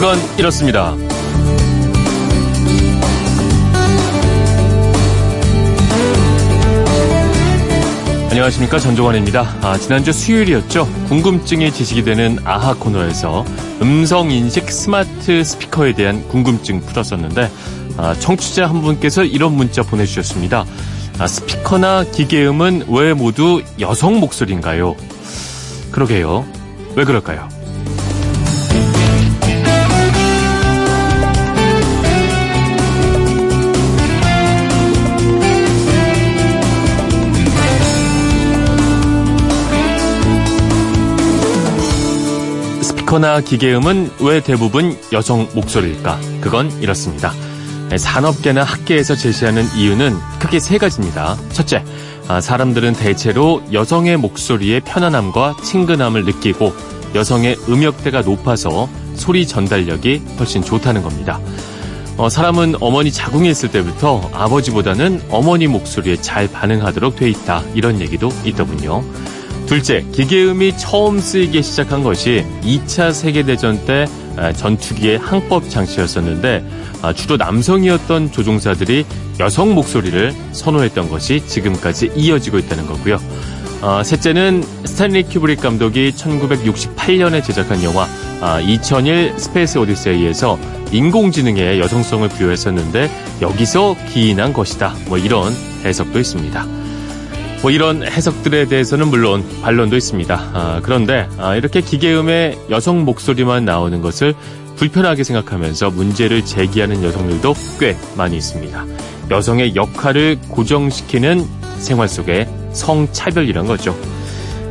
그건 이렇습니다. 안녕하십니까 전종환입니다. 아, 지난주 수요일이었죠. 궁금증이 지식이 되는 아하 코너에서 음성 인식 스마트 스피커에 대한 궁금증 풀었었는데 아, 청취자 한 분께서 이런 문자 보내주셨습니다. 아, 스피커나 기계음은 왜 모두 여성 목소리인가요? 그러게요. 왜 그럴까요? 스피커나 기계음은 왜 대부분 여성 목소리일까? 그건 이렇습니다. 산업계나 학계에서 제시하는 이유는 크게 세 가지입니다. 첫째, 아, 사람들은 대체로 여성의 목소리의 편안함과 친근함을 느끼고 여성의 음역대가 높아서 소리 전달력이 훨씬 좋다는 겁니다. 어, 사람은 어머니 자궁에 있을 때부터 아버지보다는 어머니 목소리에 잘 반응하도록 돼 있다. 이런 얘기도 있더군요. 둘째, 기계음이 처음 쓰이기 시작한 것이 2차 세계대전 때 전투기의 항법 장치였었는데 아, 주로 남성이었던 조종사들이 여성 목소리를 선호했던 것이 지금까지 이어지고 있다는 거고요. 아, 셋째는 스탠리 큐브릭 감독이 1968년에 제작한 영화 2001 아, 스페이스 오디세이에서 인공지능에 여성성을 부여했었는데 여기서 기인한 것이다. 뭐 이런 해석도 있습니다. 뭐 이런 해석들에 대해서는 물론 반론도 있습니다. 아, 그런데 아, 이렇게 기계음의 여성 목소리만 나오는 것을 불편하게 생각하면서 문제를 제기하는 여성들도 꽤 많이 있습니다. 여성의 역할을 고정시키는 생활 속의 성차별이란 거죠.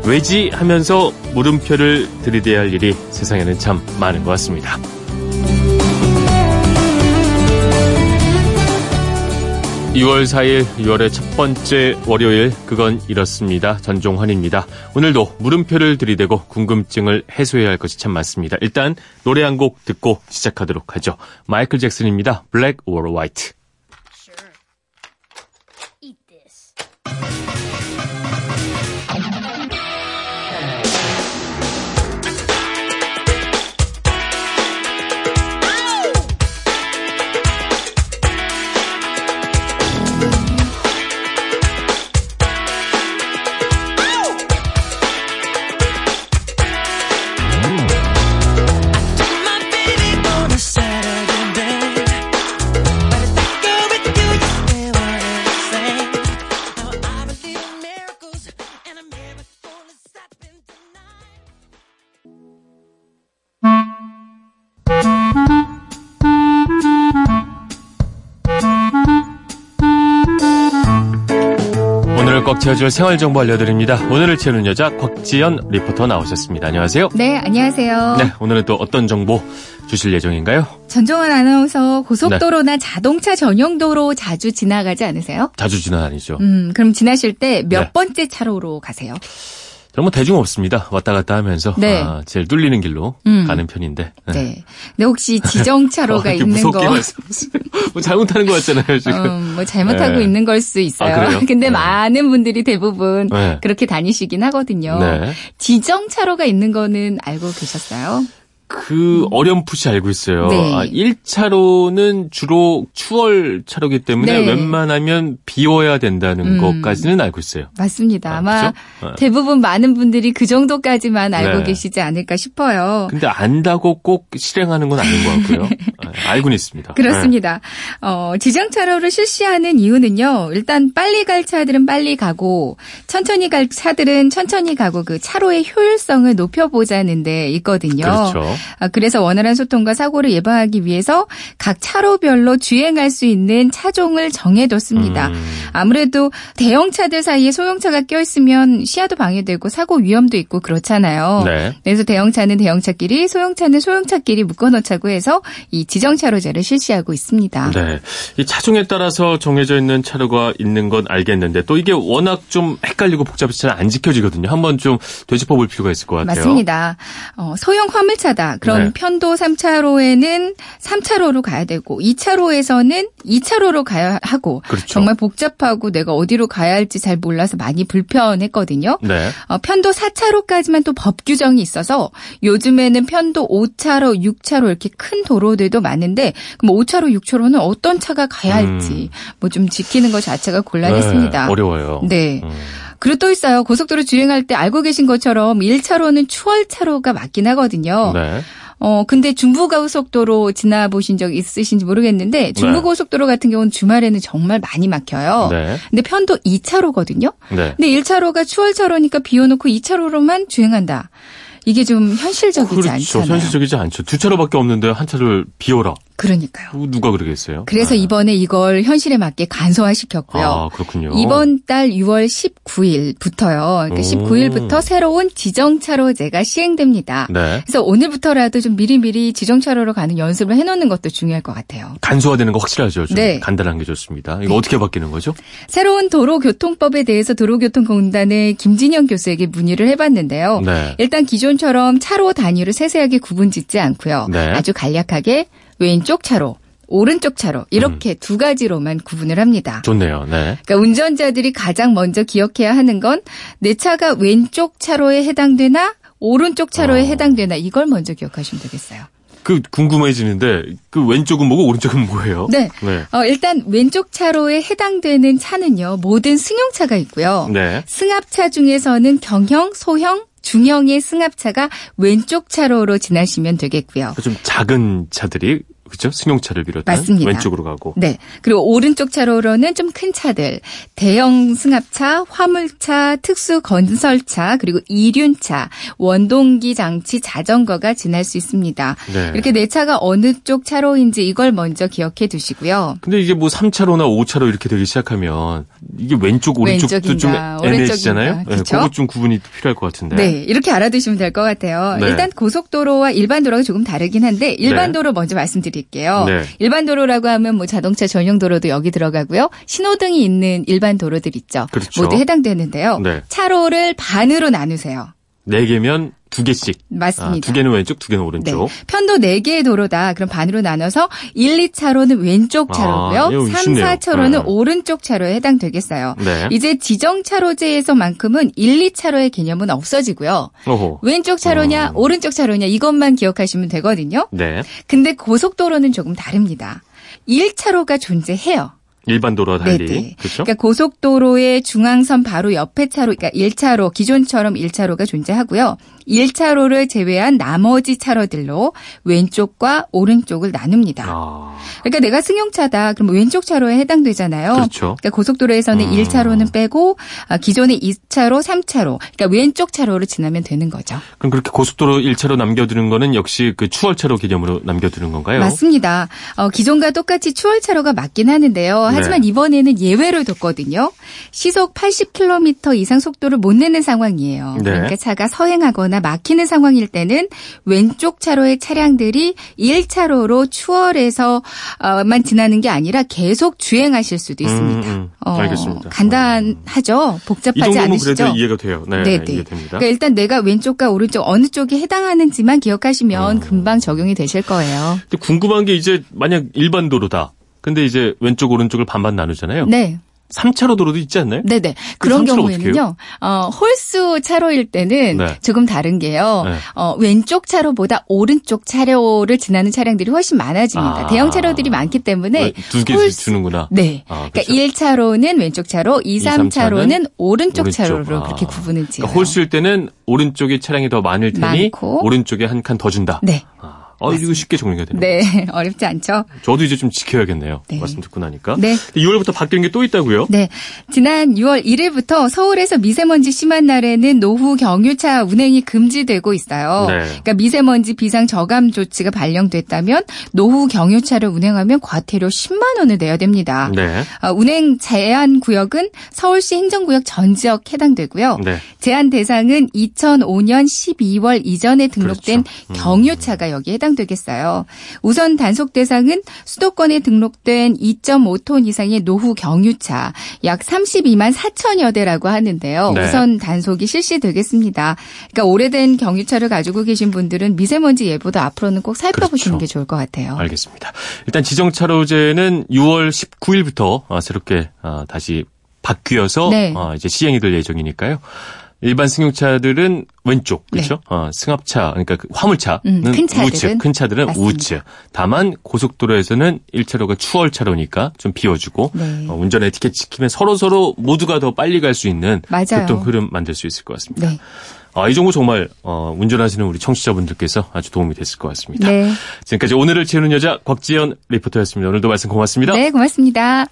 왜지 하면서 물음표를 들이대야 할 일이 세상에는 참 많은 것 같습니다. 6월 4일, 6월의 첫 번째 월요일, 그건 이렇습니다. 전종환입니다. 오늘도 물음표를 들이대고 궁금증을 해소해야 할 것이 참 많습니다. 일단 노래 한 곡 듣고 시작하도록 하죠. 마이클 잭슨입니다. Black or White. 꽉 채워줄 생활 정보 알려드립니다. 오늘을 채우는 여자 곽지연 리포터 나오셨습니다. 안녕하세요. 네, 안녕하세요. 네, 오늘은 또 어떤 정보 주실 예정인가요? 전종환 아나운서 고속도로나 네. 자동차 전용 도로 자주 지나가지 않으세요? 자주 지나다니죠. 음, 그럼 지나실 때몇 네. 번째 차로로 가세요? 뭐 대중 없습니다. 왔다 갔다 하면서 네. 아, 제일 뚫리는 길로 음. 가는 편인데. 네. 네. 근데 혹시 지정차로가 어, 있는 거? 뭐 잘못하는 것 같잖아요 지금. 음, 뭐 잘못하고 네. 있는 걸 수 있어요. 아, 근데 네. 많은 분들이 대부분 네. 그렇게 다니시긴 하거든요. 네. 지정차로가 있는 거는 알고 계셨어요? 그 어렴풋이 알고 있어요. 네. 아, 1차로는 주로 추월 차로기 때문에 네. 웬만하면 비워야 된다는 음. 것까지는 알고 있어요. 맞습니다. 아, 마 그렇죠? 대부분 많은 분들이 그 정도까지만 알고 네. 계시지 않을까 싶어요. 근데 안다고 꼭 실행하는 건 아닌 것 같고요. 아, 알고는 있습니다. 그렇습니다. 어, 지정 차로를 실시하는 이유는요. 일단 빨리 갈 차들은 빨리 가고 천천히 갈 차들은 천천히 가고 그 차로의 효율성을 높여보자는 데 있거든요. 그렇죠. 아, 그래서 원활한 소통과 사고를 예방하기 위해서 각 차로별로 주행할 수 있는 차종을 정해뒀습니다. 음. 아무래도 대형차들 사이에 소형차가 껴있으면 시야도 방해되고 사고 위험도 있고 그렇잖아요. 네. 그래서 대형차는 대형차끼리, 소형차는 소형차끼리 묶어놓자고 해서 이 지정차로제를 실시하고 있습니다. 네. 이 차종에 따라서 정해져 있는 차로가 있는 건 알겠는데 또 이게 워낙 좀 헷갈리고 복잡해서 잘 안 지켜지거든요. 한번 좀 되짚어 볼 필요가 있을 것 같아요. 맞습니다. 어, 소형 화물차다. 그럼 네. 편도 3차로에는 3차로로 가야 되고 2차로에서는 2차로로 가야 하고 그렇죠. 정말 복잡하고 내가 어디로 가야 할지 잘 몰라서 많이 불편했거든요. 네. 어, 편도 4차로까지만 또 법 규정이 있어서 요즘에는 편도 5차로, 6차로 이렇게 큰 도로들도 많은데 그럼 5차로, 6차로는 어떤 차가 가야 할지 뭐좀 지키는 것 자체가 곤란했습니다. 음. 네, 어려워요. 네. 음. 그리고 또 있어요. 고속도로 주행할 때 알고 계신 것처럼 1차로는 추월차로가 맞긴 하거든요. 네. 어, 근데 중부고속도로 지나보신 적 있으신지 모르겠는데 중부고속도로 같은 경우는 주말에는 정말 많이 막혀요. 네. 근데 편도 2차로거든요. 네. 근데 1차로가 추월차로니까 비워놓고 2차로로만 주행한다. 이게 좀 현실적이지 그렇죠. 않잖아요. 현실적이지 않죠. 두 차로밖에 없는데 한 차를 비워라. 그러니까요. 누가 그러겠어요? 그래서 네. 이번에 이걸 현실에 맞게 간소화시켰고요. 아, 그렇군요. 이번 달 6월 19일부터요. 그러니까 오. 19일부터 새로운 지정차로제가 시행됩니다. 네. 그래서 오늘부터라도 좀 미리미리 지정차로로 가는 연습을 해놓는 것도 중요할 것 같아요. 간소화되는 거 확실하죠. 좀 네. 간단한 게 좋습니다. 이거 어떻게 바뀌는 거죠? 새로운 도로교통법에 대해서 도로교통공단의 김진영 교수에게 문의를 해봤는데요. 네. 일단 기존처럼 차로 단위로 세세하게 구분 짓지 않고요. 네. 아주 간략하게 왼쪽 차로, 오른쪽 차로 음. 이렇게 두 가지로만 구분을 합니다. 좋네요. 네. 그러니까 운전자들이 가장 먼저 기억해야 하는 건 내 차가 왼쪽 차로에 해당되나 오른쪽 차로에 어. 해당되나 이걸 먼저 기억하시면 되겠어요. 그 궁금해지는데 그 왼쪽은 뭐고 오른쪽은 뭐예요? 네. 네. 어, 일단 왼쪽 차로에 해당되는 차는요. 모든 승용차가 있고요. 네. 승합차 중에서는 경형, 소형, 중형의 승합차가 왼쪽 차로로 지나시면 되겠고요. 좀 작은 차들이 그죠? 승용차를 비롯한 맞습니다. 왼쪽으로 가고. 네. 그리고 오른쪽 차로로는 좀 큰 차들, 대형 승합차, 화물차, 특수 건설차, 그리고 이륜차, 원동기 장치, 자전거가 지날 수 있습니다. 네. 이렇게 내 차가 어느 쪽 차로인지 이걸 먼저 기억해 두시고요. 근데 이게 뭐 3차로나 5차로 이렇게 되기 시작하면 이게 왼쪽 오른쪽도 좀 왼쪽인가, 애매해지잖아요. 오른쪽인가. 네? 그거 좀 구분이 필요할 것 같은데. 네, 이렇게 알아두시면 될 것 같아요. 네. 일단 고속도로와 일반 도로가 조금 다르긴 한데 일반 네. 도로 먼저 말씀드 릴게요. 네. 일반 도로라고 하면 뭐 자동차 전용 도로도 여기 들어가고요. 신호등이 있는 일반 도로들 있죠. 그렇죠. 모두 해당되는데요. 네. 차로를 반으로 나누세요. 네 개면 두 개씩. 맞습니다. 아, 두 개는 왼쪽, 두 개는 네. 오른쪽. 편도 4개의 도로다. 그럼 반으로 나눠서 1, 2차로는 왼쪽 아, 차로고요. 이거 3, 쉽네요. 4차로는 네. 오른쪽 차로에 해당되겠어요. 네. 이제 지정차로제에서만큼은 1, 2차로의 개념은 없어지고요. 오호. 왼쪽 차로냐, 음. 오른쪽 차로냐 이것만 기억하시면 되거든요. 네. 근데 고속도로는 조금 다릅니다. 1차로가 존재해요. 일반 도로와 달리. 네네. 그렇죠? 그러니까 고속도로의 중앙선 바로 옆에 차로, 그러니까 1차로, 기존처럼 1차로가 존재하고요. 1차로를 제외한 나머지 차로들로 왼쪽과 오른쪽을 나눕니다. 아. 그러니까 내가 승용차다. 그럼 왼쪽 차로에 해당되잖아요. 그렇죠. 그러니까 고속도로에서는 음. 1차로는 빼고 아, 기존의 2차로, 3차로, 그러니까 왼쪽 차로로 지나면 되는 거죠. 그럼 그렇게 고속도로 1차로 남겨두는 거는 역시 그 추월차로 개념으로 남겨두는 건가요? 맞습니다. 어, 기존과 똑같이 추월차로가 맞긴 하는데요. 하지만 네. 이번에는 예외를 뒀거든요. 시속 80km 이상 속도를 못 내는 상황이에요. 네. 그러니까 차가 서행하거나 막히는 상황일 때는 왼쪽 차로의 차량들이 1차로로 추월해서만 지나는 게 아니라 계속 주행하실 수도 있습니다. 음, 음. 알겠습니다. 간단하죠? 이 복잡하지 않으시죠? 그래도 이해가 돼요. 네, 네네. 이해됩니다. 그러니까 일단 내가 왼쪽과 오른쪽 어느 쪽에 해당하는지만 기억하시면 어. 금방 적용이 되실 거예요. 궁금한 게 이제 만약 일반 도로다. 근데 이제 왼쪽 오른쪽을 반반 나누잖아요. 네. 3차로 도로도 있지 않나요? 네네. 그 그런 경우에는요, 어, 홀수 차로일 때는 네. 조금 다른 게요, 네. 어, 왼쪽 차로보다 오른쪽 차로를 지나는 차량들이 훨씬 많아집니다. 아. 대형 차로들이 많기 때문에. 두 개씩 홀수- 주는구나. 네. 아, 그러니까 그렇죠. 1차로는 왼쪽 차로, 2, 3차로는 오른쪽, 오른쪽. 차로로 아. 그렇게 구분을 지어요. 그러니까 홀수일 때는 오른쪽에 차량이 더 많을 테니 많고. 오른쪽에 한 칸 더 준다. 네. 아, 어, 이거 쉽게 정리가 되네요. 네. 어렵지 않죠? 저도 이제 좀 지켜야겠네요. 네. 말씀 듣고 나니까. 네. 6월부터 바뀌는 게 또 있다고요? 네. 지난 6월 1일부터 서울에서 미세먼지 심한 날에는 노후 경유차 운행이 금지되고 있어요. 네. 그러니까 미세먼지 비상 저감 조치가 발령됐다면 노후 경유차를 운행하면 과태료 10만 원을 내야 됩니다. 네. 아, 운행 제한 구역은 서울시 행정구역 전 지역 해당되고요. 네. 제한 대상은 2005년 12월 이전에 등록된 그렇죠. 음. 경유차가 여기에 해당됩니다. 해당되겠어요. 우선 단속 대상은 수도권에 등록된 2.5톤 이상의 노후 경유차 약 32만 4천여 대라고 하는데요. 네. 우선 단속이 실시되겠습니다. 그러니까 오래된 경유차를 가지고 계신 분들은 미세먼지 예보도 앞으로는 꼭 살펴보시는 그렇죠. 게 좋을 것 같아요. 알겠습니다. 일단 지정차로제는 6월 19일부터 어, 새롭게 어, 다시 바뀌어서 네. 어, 이제 시행이 될 예정이니까요. 일반 승용차들은 왼쪽, 네. 그렇죠? 어, 승합차, 그러니까 그 화물차는 음, 큰 차들은 우측, 큰 차들은 맞습니다. 우측. 다만 고속도로에서는 1차로가 추월차로니까 좀 비워주고 네. 어, 운전 에티켓 지키면 서로 서로 모두가 더 빨리 갈 수 있는 맞아요. 교통 흐름 만들 수 있을 것 같습니다. 네. 아, 이 정보 정말 어, 운전하시는 우리 청취자분들께서 아주 도움이 됐을 것 같습니다. 네. 지금까지 오늘을 채우는 여자 곽지연 리포터였습니다. 오늘도 말씀 고맙습니다. 네, 고맙습니다.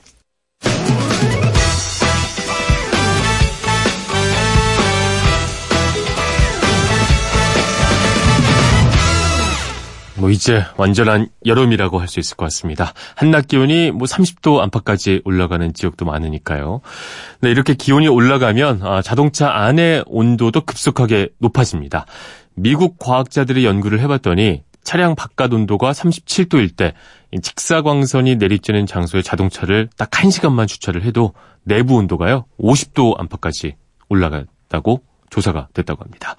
뭐 이제 완전한 여름이라고 할 수 있을 것 같습니다. 한낮 기온이 뭐 30도 안팎까지 올라가는 지역도 많으니까요. 네, 이렇게 기온이 올라가면 아, 자동차 안의 온도도 급속하게 높아집니다. 미국 과학자들이 연구를 해봤더니 차량 바깥 온도가 37도일 때이 직사광선이 내리쬐는 장소에 자동차를 딱 1시간만 주차를 해도 내부 온도가요 50도 안팎까지 올라갔다고 조사가 됐다고 합니다.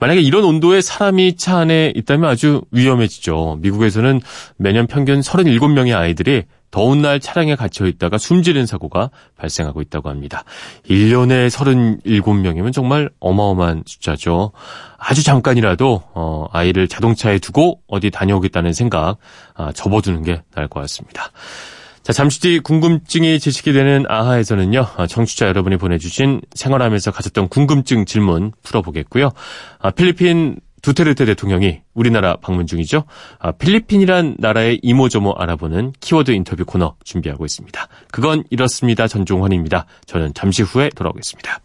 만약에 이런 온도에 사람이 차 안에 있다면 아주 위험해지죠. 미국에서는 매년 평균 37명의 아이들이 더운 날 차량에 갇혀 있다가 숨지는 사고가 발생하고 있다고 합니다. 1년에 37명이면 정말 어마어마한 숫자죠. 아주 잠깐이라도 어, 아이를 자동차에 두고 어디 다녀오겠다는 생각 아, 접어두는 게 나을 것 같습니다. 자, 잠시 뒤 궁금증이 제시게 되는 아하에서는요, 아, 청취자 여러분이 보내주신 생활하면서 가졌던 궁금증 질문 풀어보겠고요. 아, 필리핀 두테르테 대통령이 우리나라 방문 중이죠. 아, 필리핀이란 나라의 이모저모 알아보는 키워드 인터뷰 코너 준비하고 있습니다. 그건 이렇습니다. 전종환입니다. 저는 잠시 후에 돌아오겠습니다.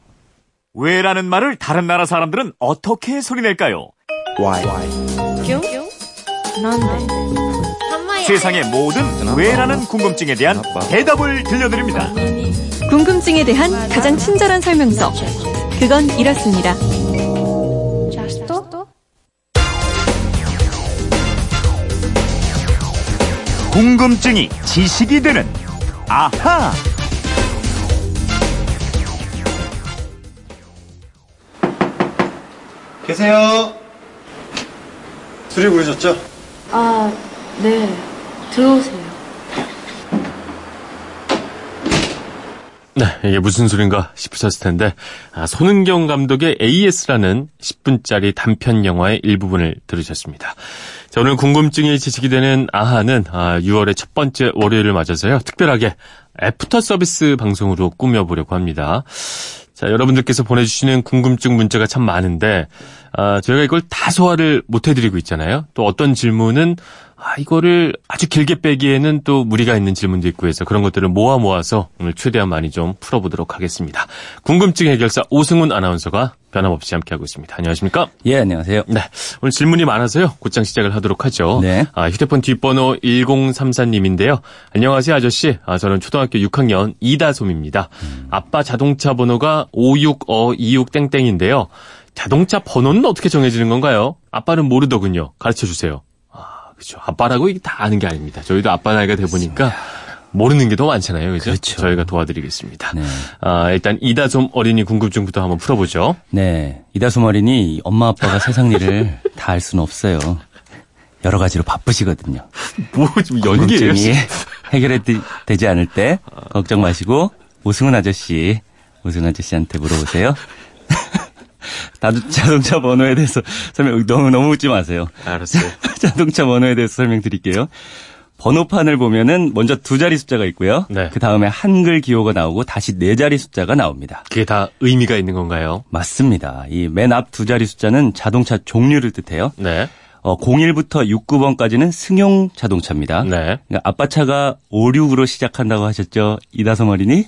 왜라는 말을 다른 나라 사람들은 어떻게 소리낼까요? क्यों 난데 세상의 모든 왜라는 궁금증에 대한 대답을 들려드립니다. 궁금증에 대한 가장 친절한 설명서 그건 이렇습니다 궁금증이 지식이 되는 아하. 계세요. 술이 부르셨죠? 아, 네. 들어오세요. 네, 이게 무슨 소린가 싶으셨을 텐데, 아, 손은경 감독의 AS라는 10분짜리 단편 영화의 일부분을 들으셨습니다. 자, 오늘 궁금증이 지식이 되는 아하는 아, 6월의 첫 번째 월요일을 맞아서요, 특별하게 애프터 서비스 방송으로 꾸며보려고 합니다. 자, 여러분들께서 보내주시는 궁금증 문자가 참 많은데, 아, 저희가 이걸 다 소화를 못 해드리고 있잖아요. 또 어떤 질문은, 아, 이거를 아주 길게 빼기에는 또 무리가 있는 질문도 있고 해서 그런 것들을 모아 모아서 오늘 최대한 많이 좀 풀어보도록 하겠습니다. 궁금증 해결사 오승훈 아나운서가 변함없이 함께하고 있습니다. 안녕하십니까? 예, 안녕하세요. 네. 오늘 질문이 많아서요. 곧장 시작을 하도록 하죠. 네. 아, 휴대폰 뒷번호 1034님인데요. 안녕하세요, 아저씨. 아, 저는 초등학교 6학년 이다솜입니다. 아빠 자동차 번호가 56어26땡땡인데요. 자동차 번호는 어떻게 정해지는 건가요? 아빠는 모르더군요. 가르쳐 주세요. 아, 그죠. 아빠라고 이게 다 아는 게 아닙니다. 저희도 아빠 나이가 돼 보니까 모르는 게 더 많잖아요. 그죠? 그렇죠. 저희가 도와드리겠습니다. 네. 아, 일단 이다솜 어린이 궁금증부터 한번 풀어보죠. 네. 이다솜 어린이 엄마 아빠가 세상 일을 다 알 수는 없어요. 여러 가지로 바쁘시거든요. 뭐, 좀 연기예요? 궁금증이 해결이 되지 않을 때 걱정 마시고 오승훈 아저씨, 오승훈 아저씨한테 물어보세요. 자동차 번호에 대해서 설명 너무 너무 웃지 마세요. 알았어요. 자동차 번호에 대해서 설명드릴게요. 번호판을 보면은 먼저 두 자리 숫자가 있고요. 네. 그 다음에 한글 기호가 나오고 다시 네 자리 숫자가 나옵니다. 그게 다 의미가 있는 건가요? 맞습니다. 이 맨 앞 두 자리 숫자는 자동차 종류를 뜻해요. 네. 어, 01부터 69번까지는 승용 자동차입니다. 네. 그러니까 아빠 차가 56으로 시작한다고 하셨죠? 이다솜 어린이?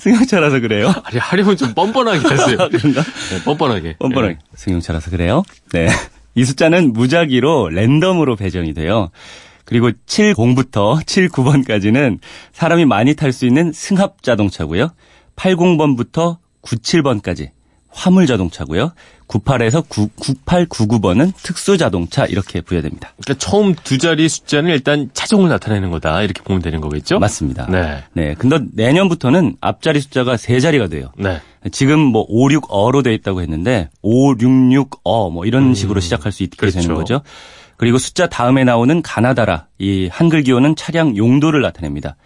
승용차라서 그래요. 아니, 하려면 좀 뻔뻔하게 하세요. 그런가? 네, 뻔뻔하게. 뻔뻔하게. 네. 승용차라서 그래요. 네. 이 숫자는 무작위로 랜덤으로 배정이 돼요. 그리고 70부터 79번까지는 사람이 많이 탈 수 있는 승합 자동차고요. 80번부터 97번까지 화물 자동차고요. 98에서 9899번은 특수 자동차 이렇게 부여됩니다. 그러니까 처음 두 자리 숫자는 일단 차종을 나타내는 거다 이렇게 보면 되는 거겠죠? 맞습니다. 네. 네. 근데 내년부터는 앞자리 숫자가 세 자리가 돼요. 네. 지금 뭐 56어로 돼 있다고 했는데 566어 뭐 이런 식으로 시작할 수 있게 그렇죠. 되는 거죠. 그리고 숫자 다음에 나오는 가나다라 이 한글 기호는 차량 용도를 나타냅니다.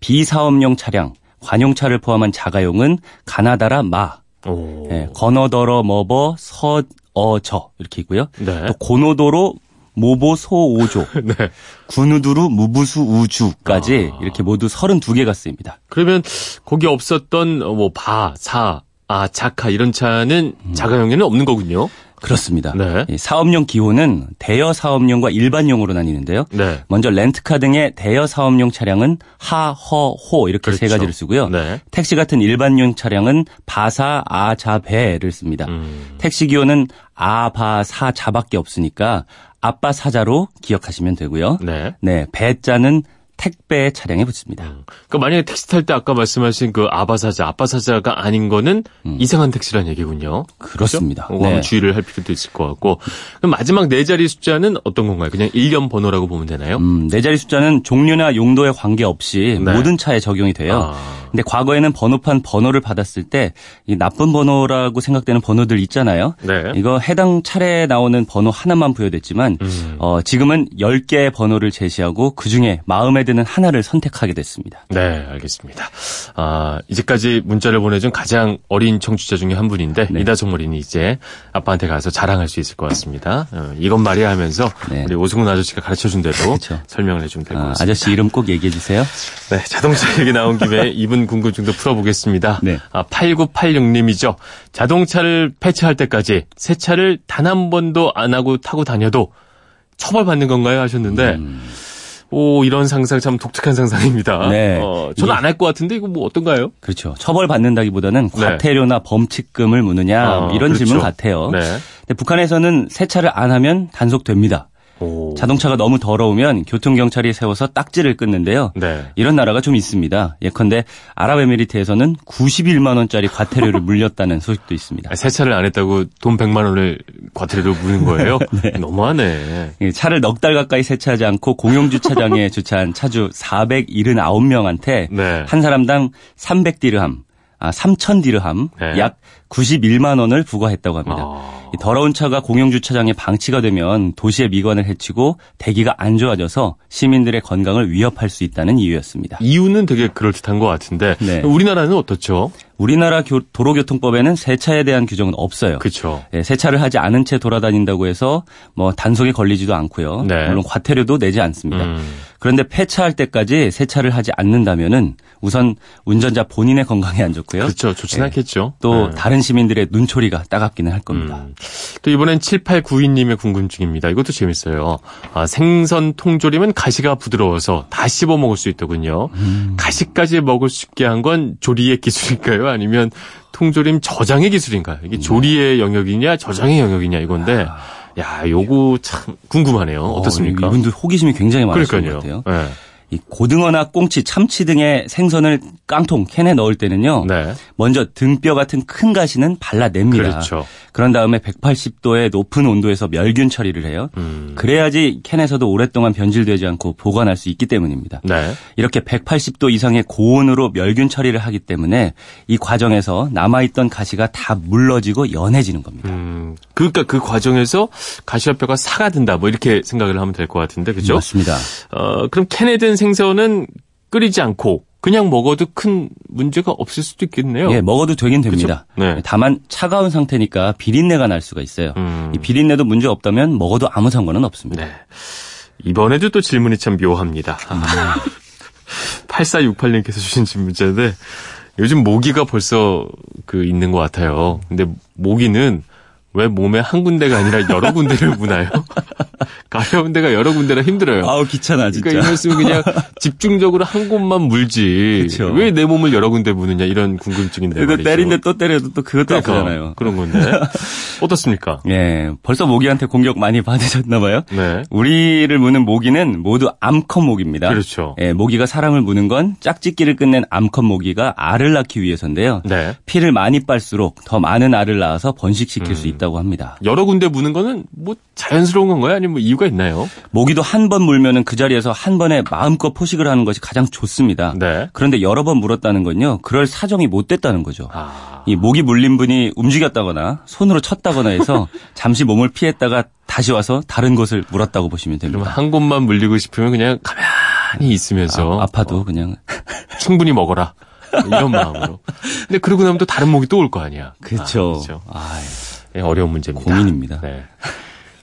비사업용 차량, 관용차를 포함한 자가용은 가나다라 마, 오. 예, 건어더러 머버 서어저 이렇게 있고요. 네. 또 고노도로 모보 소오조, 네. 군우두루 무부수 우주까지 이렇게 모두 32개가 쓰입니다. 그러면 거기 없었던 어, 뭐 바, 사, 아, 자카 이런 차는 자가용에는 없는 거군요. 그렇습니다. 네. 이 사업용 기호는 대여 사업용과 일반용으로 나뉘는데요. 네. 먼저 렌트카 등의 대여 사업용 차량은 하, 허, 호 이렇게 세 그렇죠. 가지를 쓰고요. 네. 택시 같은 일반용 차량은 바사, 아, 자, 배를 씁니다. 음. 택시 기호는 아, 바, 사, 자밖에 없으니까 아빠 사자로 기억하시면 되고요. 네. 네, 배자는 택배 차량에 붙습니다. 그러니까 만약에 택시 탈 때 아까 말씀하신 그 아바사자, 아빠사자가 아닌 거는 이상한 택시란 얘기군요. 음. 그렇습니다. 한번 네. 주의를 할 필요도 있을 것 같고. 그럼 마지막 네 자리 숫자는 어떤 건가요? 그냥 일련 번호라고 보면 되나요? 음, 네 자리 숫자는 종류나 용도에 관계없이 네. 모든 차에 적용이 돼요. 아. 근데 과거에는 번호판 번호를 받았을 때 이 나쁜 번호라고 생각되는 번호들 있잖아요. 네. 이거 해당 차례에 나오는 번호 하나만 부여됐지만 음. 어, 지금은 10개의 번호를 제시하고 그중에 마음에 드는 하나를 선택하게 됐습니다. 네, 알겠습니다. 아, 이제까지 문자를 보내준 가장 어린 청취자 중에 한 분인데, 네. 이다정 어린이 이제 아빠한테 가서 자랑할 수 있을 것 같습니다. 어, 이것 말이야 하면서 네. 우리 오승훈 아저씨가 가르쳐 준 대로 그렇죠. 설명을 해주면 될것 아, 같습니다. 아저씨 이름 꼭 얘기해 주세요. 네, 자동차 얘기 나온 김에 이분 궁금증도 풀어보겠습니다. 네. 아, 8986님이죠. 자동차를 폐차할 때까지 새 차를 단 한 번도 안 하고 타고 다녀도 처벌받는 건가요? 하셨는데, 음. 오, 이런 상상 참 독특한 상상입니다. 네. 어, 저는 안 할 것 같은데, 이거 뭐 어떤가요? 그렇죠. 처벌받는다기보다는 네. 과태료나 범칙금을 물느냐 아, 이런 그렇죠. 질문 같아요. 네. 근데 북한에서는 세차를 안 하면 단속됩니다. 오. 자동차가 너무 더러우면 교통경찰이 세워서 딱지를 끊는데요. 네. 이런 나라가 좀 있습니다. 예컨대 아랍에미리트에서는 91만 원짜리 과태료를 물렸다는 소식도 있습니다. 아, 세차를 안 했다고 돈 100만 원을 과태료로 무는 거예요? 너무하네. 이 차를 넉 달 가까이 세차하지 않고 공용주차장에 주차한 차주 479명한테 네. 한 사람당 300디르함, 아 3,000디르함, 네. 약 91만 원을 부과했다고 합니다. 아. 이 더러운 차가 공용주차장에 방치가 되면 도시의 미관을 해치고 대기가 안 좋아져서 시민들의 건강을 위협할 수 있다는 이유였습니다. 이유는 되게 그럴듯한 것 같은데, 네. 우리나라는 어떻죠? 우리나라 교- 도로교통법에는 세차에 대한 규정은 없어요. 그쵸. 예, 세차를 하지 않은 채 돌아다닌다고 해서 뭐 단속에 걸리지도 않고요. 네. 물론 과태료도 내지 않습니다. 음. 그런데 폐차할 때까지 세차를 하지 않는다면은 우선 운전자 본인의 건강에 안 좋고요. 그렇죠. 좋진 예. 않겠죠. 또 네. 다른 시민들의 눈초리가 따갑기는 할 겁니다. 음. 또 이번엔 7892님의 궁금증입니다. 이것도 재밌어요. 아, 생선 통조림은 가시가 부드러워서 다 씹어 먹을 수 있더군요. 음. 가시까지 먹을 수 있게 한 건 조리의 기술일까요? 아니면 통조림 저장의 기술인가요? 이게 조리의 영역이냐 저장의 영역이냐 이건데 야, 요거 참 궁금하네요. 어떻습니까? 아. 어, 이분들 호기심이 굉장히 많으신 것 그러니까요. 같아요. 네. 이 고등어나 꽁치, 참치 등의 생선을 깡통 캔에 넣을 때는요. 네. 먼저 등뼈 같은 큰 가시는 발라냅니다. 그렇죠. 런 다음에 180도의 높은 온도에서 멸균 처리를 해요. 음. 그래야지 캔에서도 오랫동안 변질되지 않고 보관할 수 있기 때문입니다. 네. 이렇게 180도 이상의 고온으로 멸균 처리를 하기 때문에 이 과정에서 남아있던 가시가 다 물러지고 연해지는 겁니다. 음, 그러니까 그 과정에서 가시와 뼈가 사가든다 뭐 이렇게 생각을 하면 될 것 같은데 그죠? 맞습니다. 어, 그럼 캔에 든 생선은 끓이지 않고 그냥 먹어도 큰 문제가 없을 수도 있겠네요. 예, 먹어도 되긴 됩니다. 네. 다만 차가운 상태니까 비린내가 날 수가 있어요. 음. 이 비린내도 문제 없다면 먹어도 아무 상관은 없습니다. 네. 이번에도 또 질문이 참 묘합니다. 음. 8468님께서 주신 질문인데 요즘 모기가 벌써 그 있는 것 같아요. 근데 모기는 왜 몸에 한 군데가 아니라 여러 군데를 무나요? 가려운 데가 여러 군데라 힘들어요. 아우 귀찮아 진짜. 그러니까 이 말씀은 그냥 집중적으로 한 곳만 물지. 왜 내 몸을 여러 군데 무느냐 이런 궁금증인데 말이죠. 때린데 또 때려도 또 그것도 그러니까 아프잖아요. 그런 건데 어떻습니까? 예, 벌써 모기한테 공격 많이 받으셨나 봐요. 네. 우리를 무는 모기는 모두 암컷 모기입니다. 그렇죠. 예, 모기가 사람을 무는 건 짝짓기를 끝낸 암컷 모기가 알을 낳기 위해서인데요. 네. 피를 많이 빨수록 더 많은 알을 낳아서 번식시킬 음. 수 있다 고 합니다. 여러 군데 무는 거는 뭐 자연스러운 건가요? 아니면 뭐 이유가 있나요? 모기도 한 번 물면은 그 자리에서 한 번에 마음껏 포식을 하는 것이 가장 좋습니다. 네. 그런데 여러 번 물었다는 건요, 그럴 사정이 못 됐다는 거죠. 아. 이 모기 물린 분이 움직였다거나 손으로 쳤다거나 해서 잠시 몸을 피했다가 다시 와서 다른 곳을 물었다고 보시면 그러면 됩니다. 한 곳만 물리고 싶으면 그냥 가만히 있으면서 아, 아파도 그냥 충분히 먹어라. 이런 마음으로. 근데 그러고 나면 또 다른 목이 또 올 거 아니야. 그렇죠. 아, 그렇죠. 아, 예, 어려운 문제입니다. 고민입니다. 네.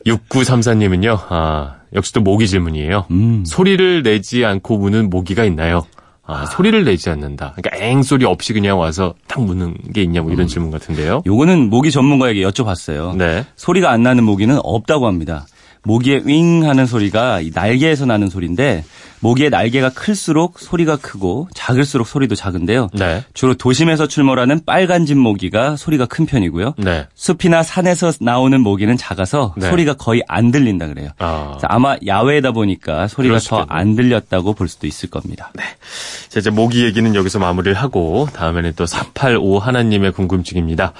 6934님은요, 아, 역시 또 모기 질문이에요. 음. 소리를 내지 않고 무는 모기가 있나요? 아, 소리를 내지 않는다. 그러니까 엥 소리 없이 그냥 와서 딱 무는 게 있냐고 이런 질문 같은데요. 요거는 모기 전문가에게 여쭤봤어요. 네. 소리가 안 나는 모기는 없다고 합니다. 모기의 윙 하는 소리가 이 날개에서 나는 소리인데 모기의 날개가 클수록 소리가 크고 작을수록 소리도 작은데요. 네. 주로 도심에서 출몰하는 빨간 집 모기가 소리가 큰 편이고요. 네. 숲이나 산에서 나오는 모기는 작아서 네. 소리가 거의 안 들린다 그래요. 아. 아마 야외다 보니까 소리가 더 안 들렸다고 볼 수도 있을 겁니다. 자, 이제 모기 얘기는 여기서 마무리를 하고 다음에는 또 485 하나님의 궁금증입니다.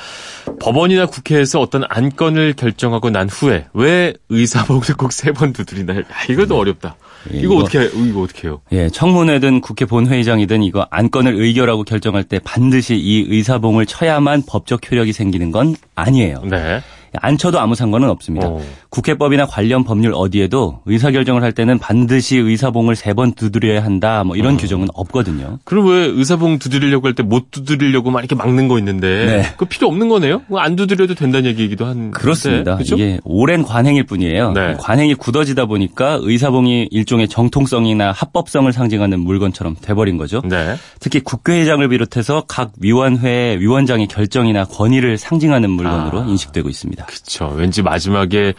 법원이나 국회에서 어떤 안건을 결정하고 난 후에 왜 의사 꼭세번 두드리나요? 아, 이것도 어렵다. 예, 이거 이거- 어떻게 해? 이거 어떻게 해요? 예, 청문회든 국회 본회의장이든 이거 안건을 의결하고 결정할 때 반드시 이 의사봉을 쳐야만 법적 효력이 생기는 건 아니에요. 네. 안 쳐도 아무 상관은 없습니다. 어. 국회법이나 관련 법률 어디에도 의사결정을 할 때는 반드시 의사봉을 세 번 두드려야 한다 뭐 이런 규정은 없거든요. 그럼 왜 의사봉 두드리려고 할 때 못 두드리려고 막 이렇게 막는 거 있는데 네. 그거 필요 없는 거네요? 안 두드려도 된다는 얘기이기도 한 그렇습니다. 그렇죠? 이게 오랜 관행일 뿐이에요. 네. 이 관행이 굳어지다 보니까 의사봉이 일종의 정통성이나 합법성을 상징하는 물건처럼 돼버린 거죠. 네. 특히 국회의장을 비롯해서 각 위원회 위원장의 결정이나 권위를 상징하는 물건으로 아. 인식되고 있습니다. 그렇죠. 왠지 마지막에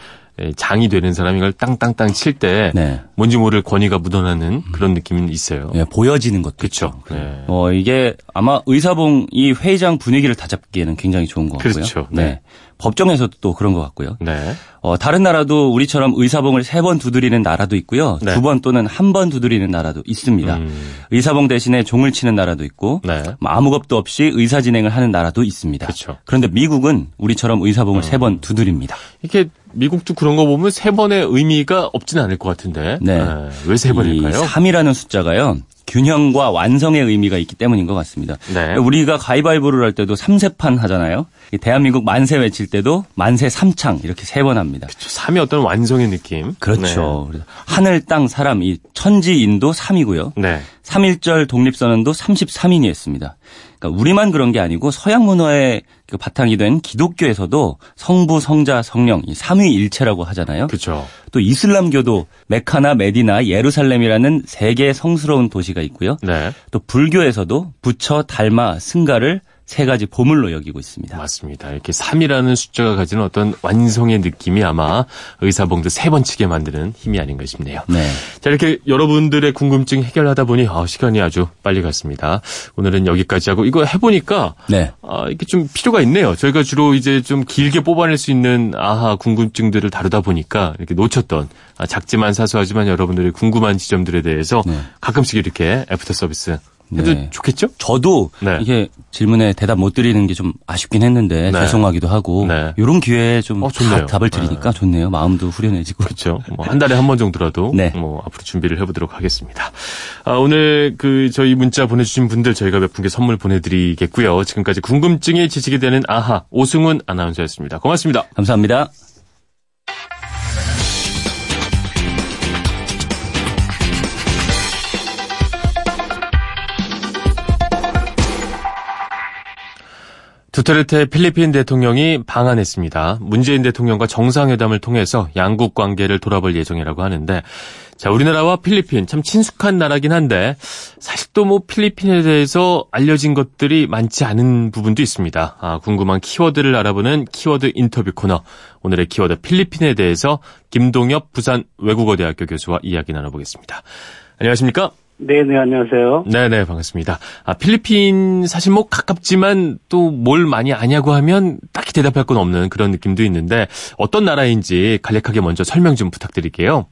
장이 되는 사람이 이걸 땅땅땅 칠때 네. 뭔지 모를 권위가 묻어나는 그런 느낌은 있어요. 예, 보여지는 것도 그렇죠. 네. 어, 이게 아마 의사봉 이 회의장 분위기를 다잡기에는 굉장히 좋은 것 같고요. 그렇죠. 네. 네. 법정에서도 또 그런 것 같고요. 네. 어, 다른 나라도 우리처럼 의사봉을 세 번 두드리는 나라도 있고요. 네. 두번 또는 한 번 두드리는 나라도 있습니다. 음. 의사봉 대신에 종을 치는 나라도 있고 네. 뭐 아무 겁도 없이 의사 진행을 하는 나라도 있습니다. 그렇죠. 그런데 미국은 우리처럼 의사봉을 세번 두드립니다. 이렇게 미국도 그런 거 보면 세 번의 의미가 없지는 않을 것 같은데. 네. 왜세이 번일까요? 3이라는 숫자가요. 균형과 완성의 의미가 있기 때문인 것 같습니다. 네. 우리가 가위바위보를 할 때도 3세판 하잖아요. 이 대한민국 만세 외칠 때도 만세 삼창 이렇게 세 번 합니다. 3이 어떤 완성의 느낌. 그렇죠. 그래서 하늘, 땅, 사람, 이 천지, 인도 3이고요. 네. 3.1절 독립선언도 33인이 했습니다. 그러니까 우리만 그런 게 아니고 서양 문화의 그 바탕이 된 기독교에서도 성부, 성자, 성령 이 삼위일체라고 하잖아요. 그렇죠. 또 이슬람교도 메카나 메디나 예루살렘이라는 세 개의 성스러운 도시가 있고요. 네. 또 불교에서도 부처, 달마, 승가를 세 가지 보물로 여기고 있습니다. 맞습니다. 이렇게 3이라는 숫자가 가지는 어떤 완성의 느낌이 아마 의사봉도 세 번 치게 만드는 힘이 아닌가 싶네요. 네. 자, 이렇게 여러분들의 궁금증 해결하다 보니 아, 시간이 아주 빨리 갔습니다. 오늘은 여기까지 하고 이거 해보니까 네. 아, 이게 좀 필요가 있네요. 저희가 주로 이제 좀 길게 뽑아낼 수 있는 아하 궁금증들을 다루다 보니까 이렇게 놓쳤던 아, 작지만 사소하지만 여러분들의 궁금한 지점들에 대해서 네. 가끔씩 이렇게 애프터 서비스 해도 네. 좋겠죠? 저도 네. 이게 질문에 대답 못 드리는 게 좀 아쉽긴 했는데 네. 죄송하기도 하고 네. 이런 기회에 좀 어, 좋네요. 답- 답을 드리니까 좋네요. 마음도 후련해지고. 그렇죠. 뭐 한 달에 한 번 정도라도 네. 뭐 앞으로 준비를 해보도록 하겠습니다. 아, 오늘 그 저희 문자 보내주신 분들 저희가 몇 분께 선물 보내드리겠고요. 지금까지 궁금증이 지식이 되는 아하 오승훈 아나운서였습니다. 고맙습니다. 감사합니다. 두테르테 필리핀 대통령이 방한했습니다. 문재인 대통령과 정상회담을 통해서 양국 관계를 돌아볼 예정이라고 하는데 자, 우리나라와 필리핀 참 친숙한 나라긴 한데 사실 또 뭐 필리핀에 대해서 알려진 것들이 많지 않은 부분도 있습니다. 아, 궁금한 키워드를 알아보는 키워드 인터뷰 코너. 오늘의 키워드 필리핀에 대해서 김동엽 부산 외국어대학교 교수와 이야기 나눠보겠습니다. 안녕하십니까? 네, 네, 안녕하세요. 네 네, 반갑습니다. 아, 필리핀 사실 뭐 가깝지만 또 뭘 많이 아냐고 하면 딱히 대답할 건 없는 그런 느낌도 있는데 어떤 나라인지 간략하게 먼저 설명 좀 부탁드릴게요.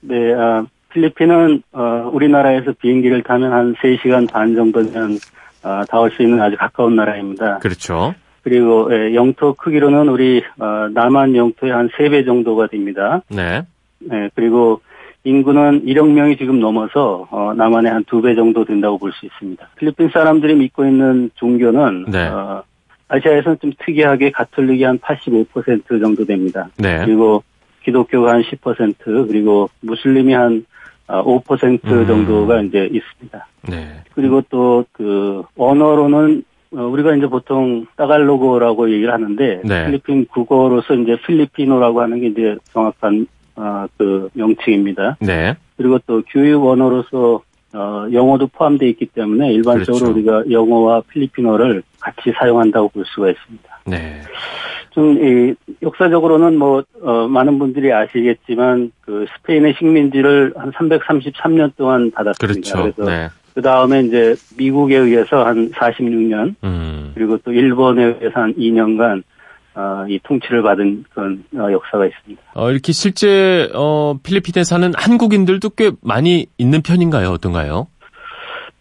네, 아, 필리핀은 어, 우리나라에서 비행기를 타면 한 3시간 반 정도면 어, 닿을 수 있는 아주 가까운 나라입니다. 그렇죠. 그리고 예, 영토 크기로는 우리 어, 남한 영토의 한 3배 정도가 됩니다. 네. 네, 그리고 인구는 1억 명이 지금 넘어서 어, 남한의 한 두 배 정도 된다고 볼 수 있습니다. 필리핀 사람들이 믿고 있는 종교는 네. 어, 아시아에서는 좀 특이하게 가톨릭이 한 85% 정도 됩니다. 네. 그리고 기독교가 한 10% 그리고 무슬림이 한 5% 음. 정도가 이제 있습니다. 네. 그리고 또 그 언어로는 어, 우리가 이제 보통 따갈로그라고 얘기를 하는데 네. 필리핀 국어로서 이제 필리피노라고 하는 게 이제 정확한 어, 그 명칭입니다. 네. 그리고 또 교육 언어로서 어, 영어도 포함되어 있기 때문에 일반적으로 그렇죠. 우리가 영어와 필리핀어를 같이 사용한다고 볼 수가 있습니다. 네. 좀, 이, 역사적으로는 뭐, 어, 많은 분들이 아시겠지만, 그, 스페인의 식민지를 한 333년 동안 받았습니다. 그렇죠. 래서 네. 그 다음에 이제 미국에 의해서 한 46년, 음. 그리고 또 일본에 의해서 한 2년간, 어, 이 통치를 받은 그런 어, 역사가 있습니다. 어, 이렇게 실제, 어, 필리핀에 사는 한국인들도 꽤 많이 있는 편인가요? 어떤가요?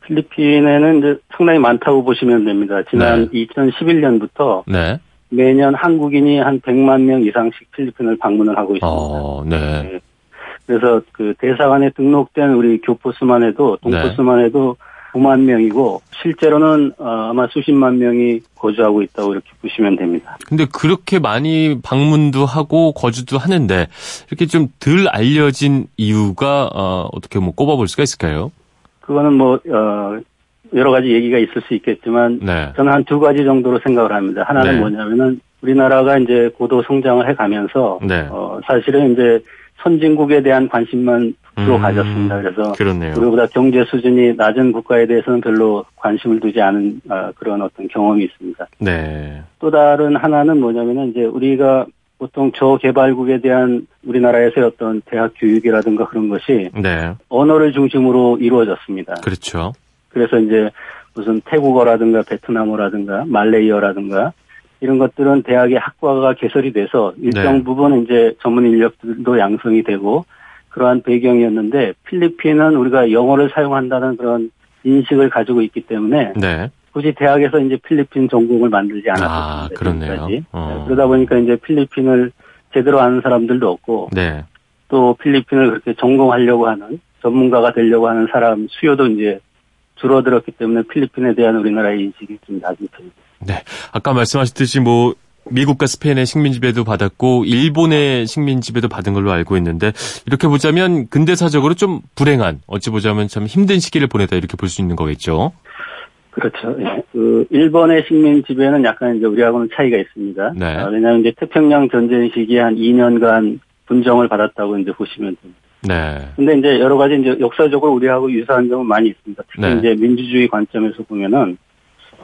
필리핀에는 이제 상당히 많다고 보시면 됩니다. 지난 2011년부터 네. 매년 한국인이 한 100만 명 이상씩 필리핀을 방문을 하고 있습니다. 어, 네. 그래서 그 대사관에 등록된 우리 교포수만 해도 네. 동포수만 해도 9만 명이고 실제로는 어, 아마 수십만 명이 거주하고 있다고 이렇게 보시면 됩니다. 근데 그렇게 많이 방문도 하고 거주도 하는데 이렇게 좀 덜 알려진 이유가 어, 어떻게 뭐 꼽아볼 수가 있을까요? 그거는 뭐 어, 여러 가지 얘기가 있을 수 있겠지만 네. 저는 한 두 가지 정도로 생각을 합니다. 하나는 네. 뭐냐면은 우리나라가 이제 고도 성장을 해가면서 네. 어, 사실은 이제 선진국에 대한 관심만 주로 음, 가졌습니다. 그래서 그렇네요. 우리보다 경제 수준이 낮은 국가에 대해서는 별로 관심을 두지 않은 어, 그런 어떤 경험이 있습니다. 네. 또 다른 하나는 뭐냐면은 이제 우리가 보통 저개발국에 대한 우리나라에서의 어떤 대학 교육이라든가 그런 것이 네. 언어를 중심으로 이루어졌습니다. 그렇죠. 그래서 이제 무슨 태국어라든가 베트남어라든가 말레이어라든가 이런 것들은 대학의 학과가 개설이 돼서 일정 네. 부분 이제 전문 인력들도 양성이 되고 그러한 배경이었는데 필리핀은 우리가 영어를 사용한다는 그런 인식을 가지고 있기 때문에 네. 굳이 대학에서 이제 필리핀 전공을 만들지 아, 않았습니다. 그렇네요. 어. 그러다 보니까 이제 필리핀을 제대로 아는 사람들도 없고 네. 또 필리핀을 그렇게 전공하려고 하는 전문가가 되려고 하는 사람 수요도 이제 줄어들었기 때문에 필리핀에 대한 우리나라의 인식이 좀 낮은 편입니다. 네. 아까 말씀하셨듯이 뭐 미국과 스페인의 식민 지배도 받았고 일본의 식민 지배도 받은 걸로 알고 있는데 이렇게 보자면 근대사적으로 좀 불행한 어찌 보자면 참 힘든 시기를 보내다 이렇게 볼 수 있는 거겠죠. 그렇죠. 예. 그 일본의 식민 지배는 약간 이제 우리하고는 차이가 있습니다. 네. 아, 왜냐하면 이제 태평양 전쟁 시기에 한 2년간 분정을 받았다고 이제 보시면 됩니다. 네. 근데 이제 여러 가지 이제 역사적으로 우리하고 유사한 점은 많이 있습니다. 특히 네. 이제 민주주의 관점에서 보면은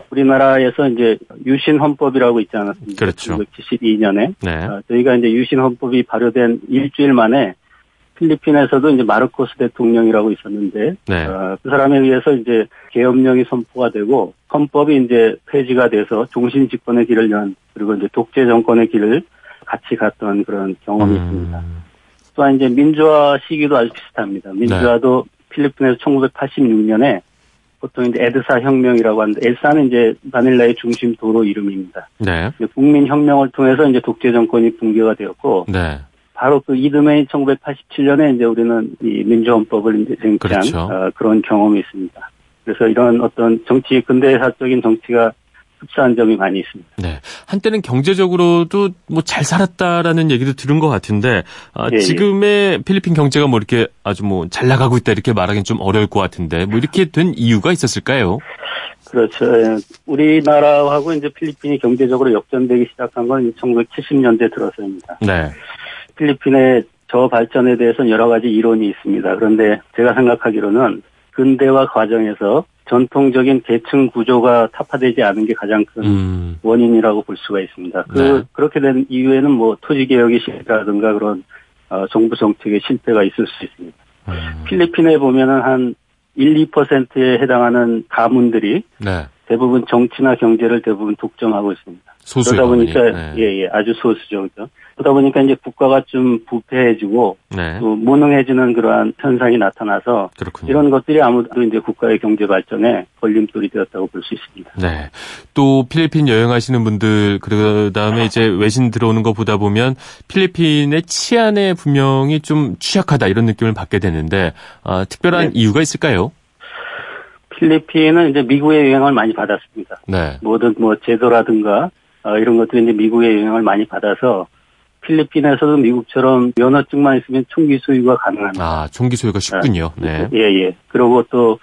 우리나라에서 이제 유신 헌법이라고 있지 않았습니까? 그렇죠. 1972년에 네. 저희가 이제 유신 헌법이 발효된 일주일 만에 필리핀에서도 이제 마르코스 대통령이라고 있었는데 네. 어, 그 사람에 의해서 이제 계엄령이 선포가 되고 헌법이 이제 폐지가 돼서 종신 집권의 길을 연 그리고 이제 독재 정권의 길을 같이 갔던 그런 경험이 있습니다. 음, 또한 이제 민주화 시기도 아주 비슷합니다. 민주화도 필리핀에서 1986년에 보통 이제 에드사 혁명이라고 하는데 엘사는 이제 마닐라의 중심 도로 이름입니다. 네. 이제 국민 혁명을 통해서 이제 독재 정권이 붕괴가 되었고 네. 바로 그 이듬해인 1987년에 이제 우리는 이 민주헌법을 이제 쟁취한 그렇죠. 어, 그런 경험이 있습니다. 그래서 이런 어떤 정치 근대사적인 정치가 흡사한 점이 많이 있습니다. 네. 한때는 경제적으로도 뭐 잘 살았다라는 얘기도 들은 것 같은데 아, 예, 예. 지금의 필리핀 경제가 뭐 이렇게 아주 뭐 잘 나가고 있다 이렇게 말하기는 좀 어려울 것 같은데 뭐 이렇게 된 이유가 있었을까요? 그렇죠. 예. 우리나라하고 이제 필리핀이 경제적으로 역전되기 시작한 건 1970년대 들어서입니다. 네. 필리핀의 저 발전에 대해서는 여러 가지 이론이 있습니다. 그런데 제가 생각하기로는 근대화 과정에서 전통적인 계층 구조가 타파되지 않은 게 가장 큰 음. 원인이라고 볼 수가 있습니다. 그 네. 그렇게 된 이유에는 뭐 토지 개혁의 실패라든가 그런 어, 정부 정책의 실패가 있을 수 있습니다. 음. 필리핀에 보면은 한 1, 2%에 해당하는 가문들이 네. 대부분 정치나 경제를 대부분 독점하고 있습니다. 소수의 그러다 보니까. 네. 예, 예, 아주 소수죠. 그죠? 그러다 보니까 이제 국가가 좀 부패해지고 네. 또 무능해지는 그러한 현상이 나타나서 그렇군요. 이런 것들이 아무래도 이제 국가의 경제 발전에 걸림돌이 되었다고 볼 수 있습니다. 네. 또 필리핀 여행하시는 분들 그다음에 이제 외신 들어오는 거 보다 보면 필리핀의 치안에 분명히 좀 취약하다 이런 느낌을 받게 되는데 아, 특별한 네. 이유가 있을까요? 필리핀은 이제 미국의 영향을 많이 받았습니다. 네. 모든 뭐 제도라든가 어, 이런 것들이 이제 미국의 영향을 많이 받아서 필리핀에서도 미국처럼 면허증만 있으면 총기 소유가 가능합니다. 아, 총기 소유가 쉽군요. 네. 예, 예. 그리고 또,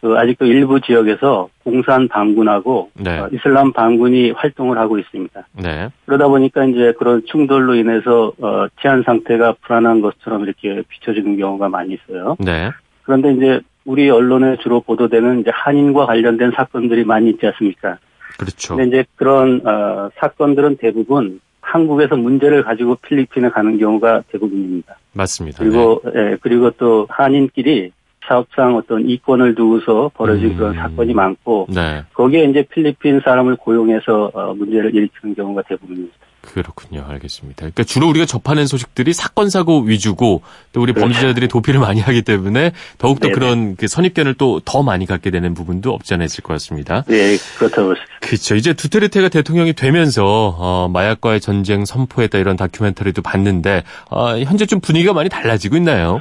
그 아직도 일부 지역에서 공산 반군하고 네. 어, 이슬람 반군이 활동을 하고 있습니다. 네. 그러다 보니까 이제 그런 충돌로 인해서 어, 치안 상태가 불안한 것처럼 이렇게 비춰지는 경우가 많이 있어요. 네. 그런데 이제 우리 언론에 주로 보도되는 이제 한인과 관련된 사건들이 많이 있지 않습니까? 그렇죠. 근데 이제 그런 어, 사건들은 대부분 한국에서 문제를 가지고 필리핀에 가는 경우가 대부분입니다. 맞습니다. 그리고 예, 그리고 또 한인끼리 사업상 어떤 이권을 두고서 벌어진 음. 그런 사건이 많고 네. 거기에 이제 필리핀 사람을 고용해서 어, 문제를 일으키는 경우가 대부분입니다. 그렇군요. 알겠습니다. 그러니까 주로 우리가 접하는 소식들이 사건 사고 위주고 또 우리 범죄자들이 도피를 많이 하기 때문에 더욱더 네네. 그런 그 선입견을 또 더 많이 갖게 되는 부분도 없지 않아 있을 것 같습니다. 네, 그렇다고. 그렇죠. 이제 두테르테가 대통령이 되면서 어, 마약과의 전쟁 선포했다 이런 다큐멘터리도 봤는데 어, 현재 좀 분위기가 많이 달라지고 있나요?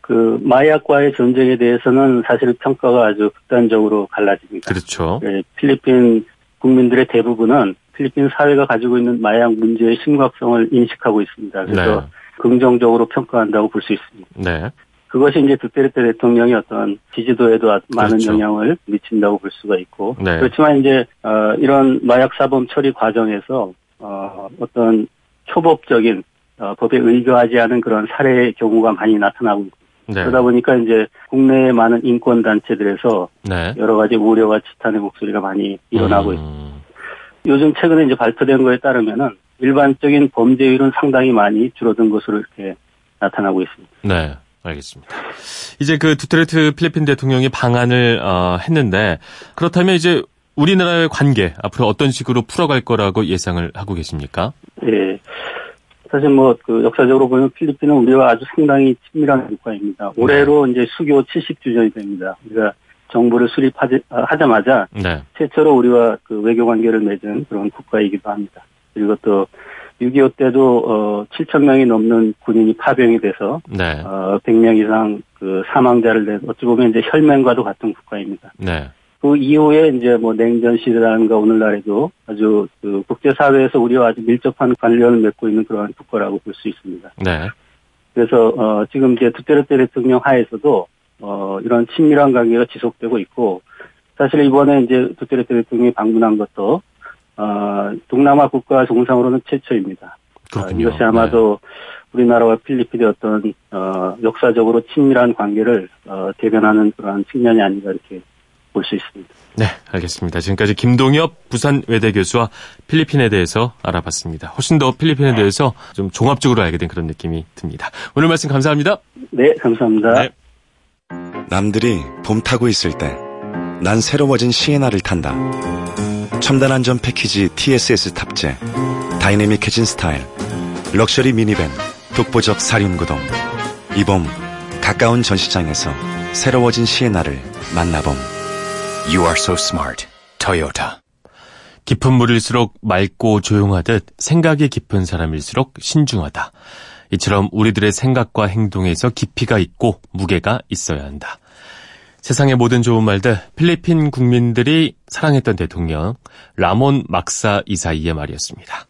그 마약과의 전쟁에 대해서는 사실 평가가 아주 극단적으로 갈라집니다. 그렇죠. 예, 필리핀 국민들의 대부분은 필리핀 사회가 가지고 있는 마약 문제의 심각성을 인식하고 있습니다. 그래서 네. 긍정적으로 평가한다고 볼 수 있습니다. 네. 그것이 이제 두테르테 대통령이 어떤 지지도에도 아- 많은 그렇죠. 영향을 미친다고 볼 수가 있고 네. 그렇지만 이제 어, 이런 마약 사범 처리 과정에서 어, 어떤 초법적인 어, 법에 의거하지 않은 그런 사례의 경우가 많이 나타나고 있고 네. 그러다 보니까 이제 국내의 많은 인권 단체들에서 네. 여러 가지 우려와 지탄의 목소리가 많이 일어나고 있습니다. 음, 요즘 최근에 이제 발표된 거에 따르면은 일반적인 범죄율은 상당히 많이 줄어든 것으로 이렇게 나타나고 있습니다. 네. 알겠습니다. 이제 그 두테르테 필리핀 대통령이 방한을 어, 했는데 그렇다면 이제 우리나라의 관계 앞으로 어떤 식으로 풀어갈 거라고 예상을 하고 계십니까? 예. 사실 뭐 그 역사적으로 보면 필리핀은 우리와 아주 상당히 친밀한 국가입니다. 올해로 이제 수교 70주년이 됩니다. 우리가 정부를 수립하자마자 네. 최초로 우리와 그 외교 관계를 맺은 그런 국가이기도 합니다. 그리고 또 6.25 때도 어 7천 명이 넘는 군인이 파병이 돼서 네. 어 100명 이상 그 사망자를 낸 어찌 보면 이제 혈맹과도 같은 국가입니다. 네. 그 이후에 이제 뭐 냉전 시대라든가 오늘날에도 아주 그 국제사회에서 우리와 아주 밀접한 관련을 맺고 있는 그러한 국가라고 볼 수 있습니다. 네. 그래서 어 지금 이제 두테르테 대통령 하에서도 어 이런 친밀한 관계가 지속되고 있고 사실 이번에 이제 두테르테 대통령이 방문한 것도 어 동남아 국가 정상으로는 최초입니다. 그렇군요. 어, 이것이 아마도 우리나라와 필리핀의 어떤 어 역사적으로 친밀한 관계를 어 대변하는 그러한 측면이 아닌가 이렇게 볼 수 있습니다. 네, 알겠습니다. 지금까지 김동엽 부산 외대 교수와 필리핀에 대해서 알아봤습니다. 훨씬 더 필리핀에 대해서 좀 종합적으로 알게 된 그런 느낌이 듭니다. 오늘 말씀 감사합니다. 네, 감사합니다. 네. 남들이 봄 타고 있을 때 난 새로워진 시에나를 탄다. 첨단 안전 패키지 TSS 탑재, 다이내믹해진 스타일, 럭셔리 미니밴, 독보적 사륜구동. 이 봄 가까운 전시장에서 새로워진 시에나를 만나봄. You are so smart. Toyota. 깊은 물일수록 맑고 조용하듯 생각이 깊은 사람일수록 신중하다. 이처럼 우리들의 생각과 행동에서 깊이가 있고 무게가 있어야 한다. 세상의 모든 좋은 말들, 필리핀 국민들이 사랑했던 대통령 라몬 막사 이사이의 말이었습니다.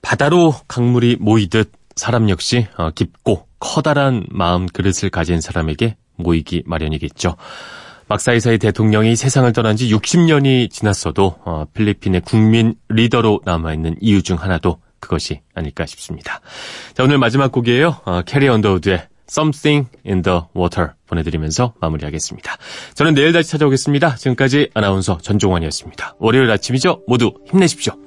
바다로 강물이 모이듯 사람 역시 어, 깊고 커다란 마음 그릇을 가진 사람에게 모이기 마련이겠죠. 막사이사이 대통령이 세상을 떠난 지 60년이 지났어도 어, 필리핀의 국민 리더로 남아있는 이유 중 하나도 그것이 아닐까 싶습니다. 자, 오늘 마지막 곡이에요. 어, 캐리 언더우드의 Something in the Water 보내드리면서 마무리하겠습니다. 저는 내일 다시 찾아오겠습니다. 지금까지 아나운서 전종환이었습니다. 월요일 아침이죠? 모두 힘내십시오.